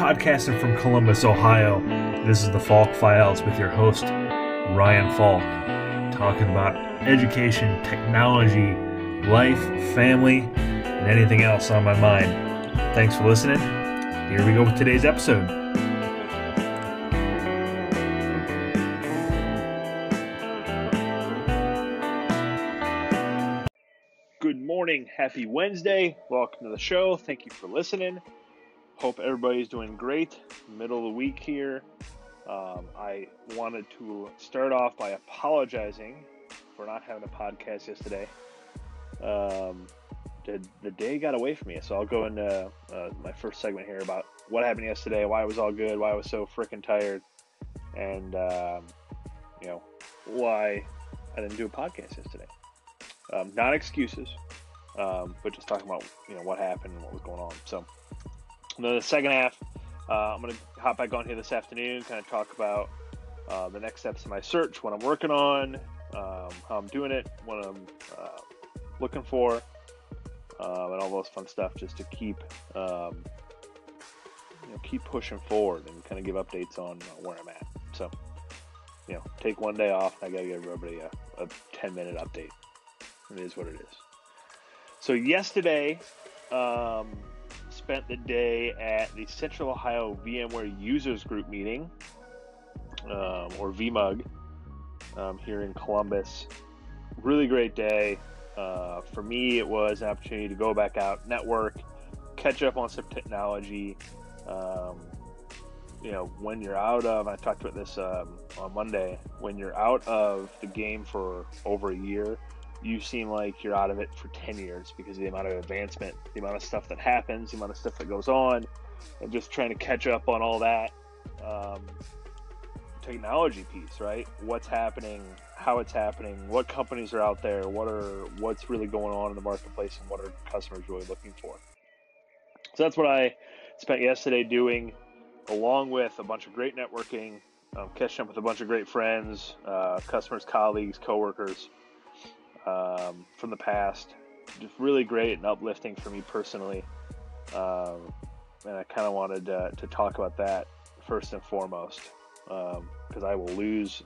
Podcasting from Columbus, Ohio, this is the Falk Files with your host, Ryan Falk, talking about education, technology, life, family, and anything else on my mind. Thanks for listening. Here we go with today's episode. Good morning. Happy Wednesday. Welcome to the show. Thank you for listening. Hope everybody's doing great. Middle of the week here. Um, I wanted to start off by apologizing for not having a podcast yesterday. Um, the, the day got away from me, so I'll go into uh, my first segment here about what happened yesterday, why it was all good, why I was so freaking tired, and um, you know why I didn't do a podcast yesterday. Um, not excuses, um, but just talking about you know what happened and what was going on. So. The second half, uh, I'm going to hop back on here this afternoon, kind of talk about uh, the next steps in my search, what I'm working on, um, how I'm doing it, what I'm uh, looking for, um, and all those fun stuff, just to keep um, you know keep pushing forward and kind of give updates on where I'm at. So, you know, take one day off. I got to give everybody a, a 10 minute update. It is what it is. So yesterday. Um, spent the day at the Central Ohio VMware Users Group meeting, um, or VMUG, um, here in Columbus. Really great day. Uh, for me, it was an opportunity to go back out, network, catch up on some technology. Um, you know, when you're out of, I talked about this um, on Monday, when you're out of the game for over a year, you seem like you're out of it for 10 years because of the amount of advancement, the amount of stuff that happens, the amount of stuff that goes on, and just trying to catch up on all that um, technology piece, right? What's happening, how it's happening, what companies are out there, what are what's really going on in the marketplace, and what are customers really looking for. So that's what I spent yesterday doing, along with a bunch of great networking, um, catching up with a bunch of great friends, uh, customers, colleagues, coworkers um, from the past. Just really great and uplifting for me personally. Um, and I kind of wanted to, to, talk about that first and foremost because um, I will lose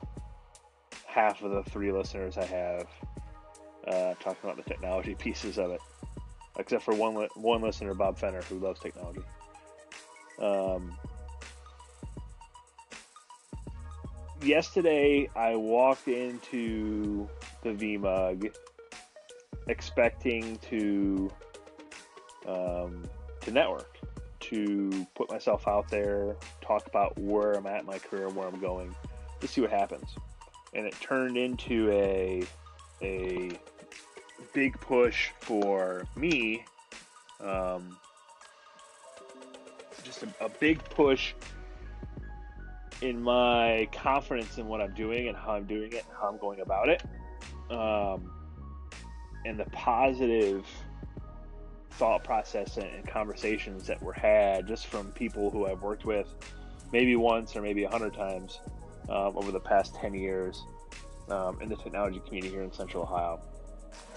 half of the three listeners I have uh, talking about the technology pieces of it, except for one li- one listener, Bob Fenner, who loves technology. Um, yesterday, I walked into the VMUG, expecting to um, to network, to put myself out there, talk about where I'm at in my career, where I'm going, to see what happens. And it turned into a a big push for me, um, just a, a big push in my confidence in what I'm doing and how I'm doing it and how I'm going about it um, and the positive thought process and, conversations that were had just from people who I've worked with maybe once or maybe a hundred times um, over the past 10 years um, in the technology community here in Central Ohio.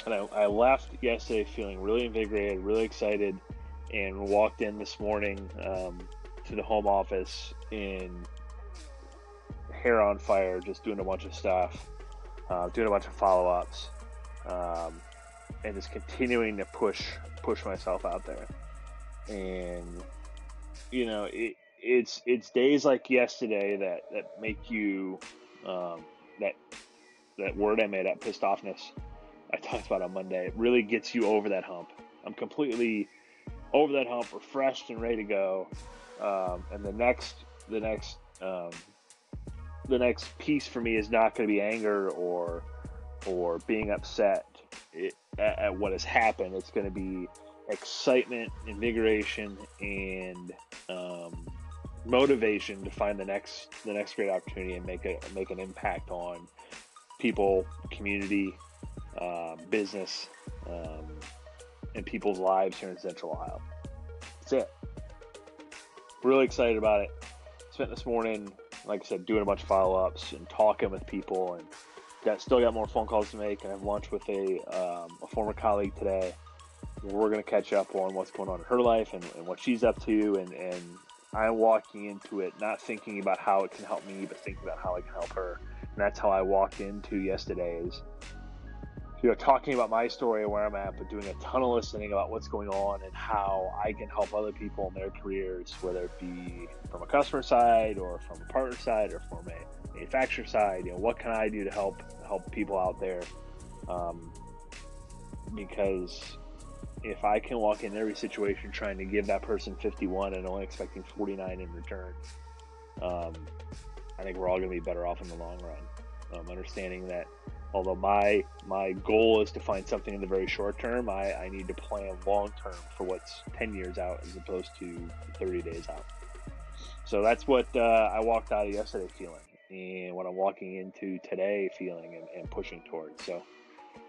And I, I, left yesterday feeling really invigorated, really excited, and walked in this morning um, to the home office in hair on fire, just doing a bunch of stuff uh, doing a bunch of follow ups, um, and just continuing to push push myself out there. And you know, it, it's it's days like yesterday that that make you um, that that word I made up, pissed offness. I talked about on Monday. It really gets you over that hump. I'm completely over that hump, refreshed and ready to go. Um, and the next the next um, the next piece for me is not going to be anger or or being upset at, at what has happened. It's going to be excitement, invigoration, and um, motivation to find the next the next great opportunity and make a make an impact on people, community, uh, business, um, and people's lives here in Central Ohio. That's it. Really excited about it. Spent this morning like I said, doing a bunch of follow ups and talking with people, and got still got more phone calls to make. And I have lunch with a um, a former colleague today. We're to catch up on what's going on in her life and, and what she's up to, and, and I'm walking into it not thinking about how it can help me, but thinking about how I can help her. And that's how I walked into yesterday is you know, talking about my story and where I'm at, but doing a ton of listening about what's going on and how I can help other people in their careers, whether it be from a customer side or from a partner side or from a manufacturer side. You know, what can I do to help help people out there? Um, because if I can walk in every situation trying to give that person 51 and only expecting 49 in return, um, I think we're all going to be better off in the long run. Um, understanding that although my my goal is to find something in the very short term, I, I need to plan long term for what's 10 years out as opposed to 30 days out. So that's what uh, I walked out of yesterday feeling, and what I'm walking into today feeling and, and pushing towards. So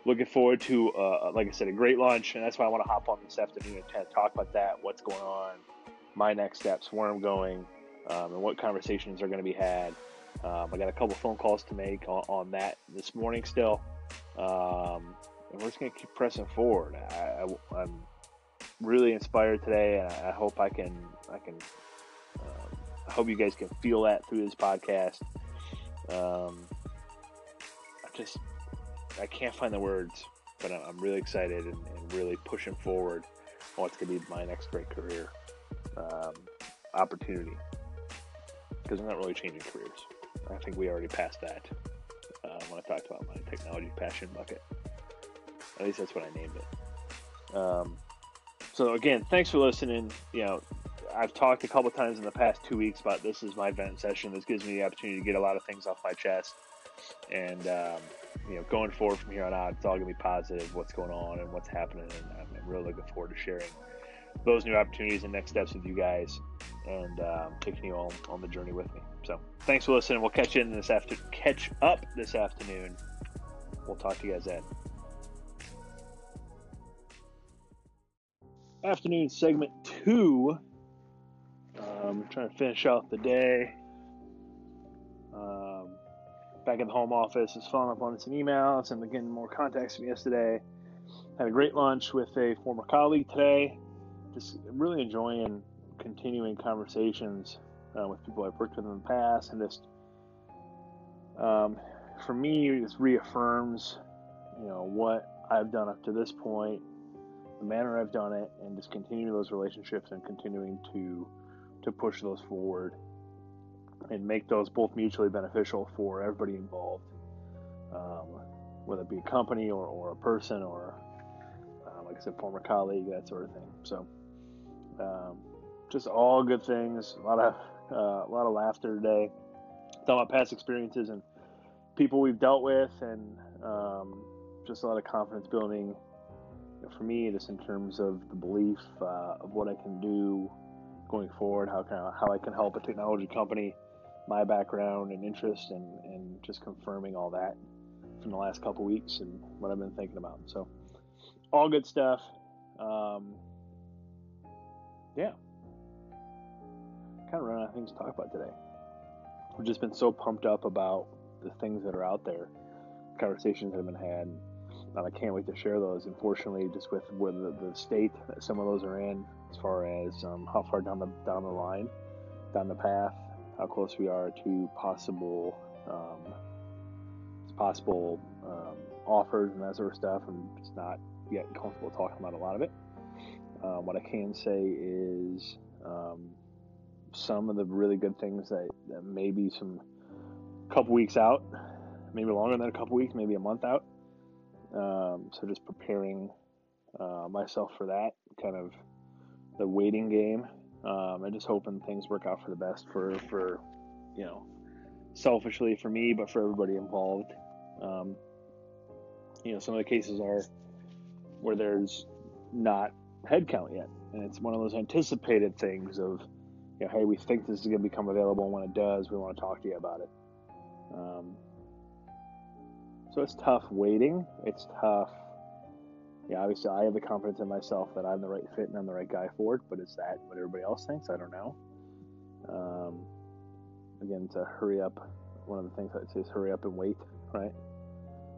looking forward to, uh, like I said, a great lunch, and that's why I want to hop on this afternoon and talk about that, what's going on, my next steps, where I'm going, um, and what conversations are going to be had. Um, I got a couple phone calls to make on, on that this morning still, um, and we're just going to keep pressing forward. I, am really inspired today, and I, hope I can. I can. Um, I hope you guys can feel that through this podcast. Um, I just I can't find the words, but I'm really excited and, and really pushing forward on what's going to be my next great career um, opportunity because I'm not really changing careers. I think we already passed that uh, when I talked about my technology passion bucket. At least that's what I named it. Um, so again, thanks for listening. You know, I've talked a couple times in the past two weeks about this is my vent session. This gives me the opportunity to get a lot of things off my chest, and um, you know, going forward from here on out, it's all gonna be positive. What's going on and what's happening, and I'm really looking forward to sharing those new opportunities and next steps with you guys, and um, taking you all on the journey with me. So thanks for listening. We'll catch you in this after catch up this afternoon. We'll talk to you guys then. Afternoon segment two. Um, trying to finish out the day. Um, back in the home office is following up on some emails and again more contacts from yesterday. Had a great lunch with a former colleague today. Just really enjoying continuing conversations uh, with people I've worked with in the past, and just um, for me, this reaffirms, you know, what I've done up to this point, the manner I've done it, and just continuing those relationships and continuing to to push those forward and make those both mutually beneficial for everybody involved, um, whether it be a company or, or a person or, uh, like I said, former colleague, that sort of thing. So, um, just all good things. A lot of uh, a lot of laughter today. Talking about past experiences and people we've dealt with, and um, just a lot of confidence building for me, just in terms of the belief uh, of what I can do going forward, how can I, how I can help a technology company, my background and interest, and and just confirming all that from the last couple weeks and what I've been thinking about. So, all good stuff. Um, yeah kind of run out of things to talk about today. We've just been so pumped up about the things that are out there, conversations that have been had, and I can't wait to share those. Unfortunately, just with where the, the state that some of those are in, as far as um, how far down the down the line, down the path, how close we are to possible um, possible um, offers and that sort of stuff. I'm just not yet comfortable talking about a lot of it. Um, what I can say is um, some of the really good things that, that maybe some couple weeks out, maybe longer than a couple weeks, maybe a month out. Um, so just preparing uh, myself for that kind of the waiting game, um, and just hoping things work out for the best for for you know selfishly for me, but for everybody involved. Um, you know, some of the cases are where there's not headcount yet, and it's one of those anticipated things of you know, hey, we think this is going to become available. And when it does, we want to talk to you about it. Um, so it's tough waiting. It's tough. Yeah, obviously, I have the confidence in myself that I'm the right fit and I'm the right guy for it. But is that what everybody else thinks? I don't know. Um, again, to hurry up. One of the things I'd say is hurry up and wait. Right.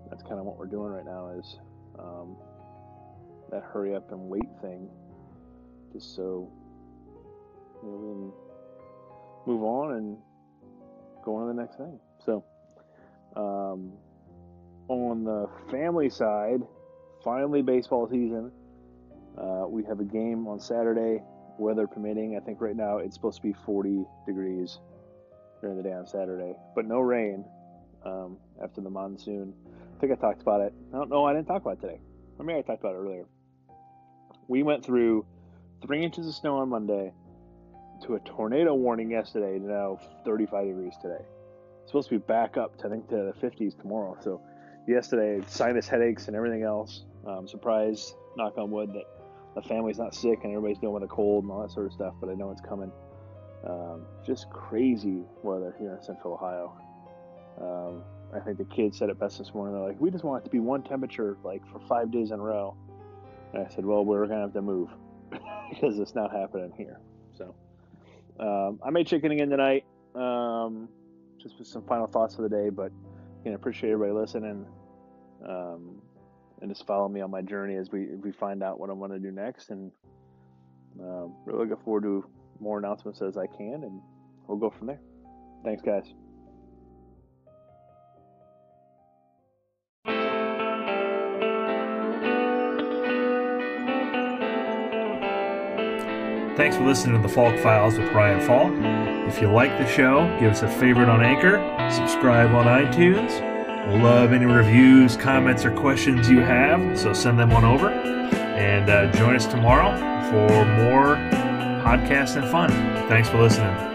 That's kind of what we're doing right now. Is um, that hurry up and wait thing, just so you know, move on and go on to the next thing. So, um, on the family side, finally baseball season. Uh, we have a game on Saturday, weather permitting. I think right now it's supposed to be 40 degrees during the day on Saturday, but no rain um, after the monsoon. I think I talked about it. No, no, I didn't talk about it today. I mean, I talked about it earlier. We went through three inches of snow on Monday to a tornado warning yesterday to now 35 degrees today. It's supposed to be back up to I think to the 50s tomorrow. So yesterday, sinus headaches and everything else. I'm surprised, knock on wood, that the family's not sick and everybody's dealing with a cold and all that sort of stuff. But I know it's coming. Um, just crazy weather here in Central Ohio. Um, I think the kids said it best this morning. They're like, "We just want it to be one temperature like for five days in a row." And I said, "Well, we're gonna have to move because it's not happening here." So um, I made chicken again tonight. Um, just with some final thoughts for the day, but again, appreciate everybody listening. Um, and just follow me on my journey as we we find out what I want to do next. And um, really looking forward to more announcements as I can, and we'll go from there. Thanks, guys. Thanks for listening to the Falk Files with Ryan Falk. If you like the show, give us a favorite on Anchor, subscribe on iTunes. We'll love any reviews, comments, or questions you have, so send them on over. And uh, join us tomorrow for more podcasts and fun. Thanks for listening.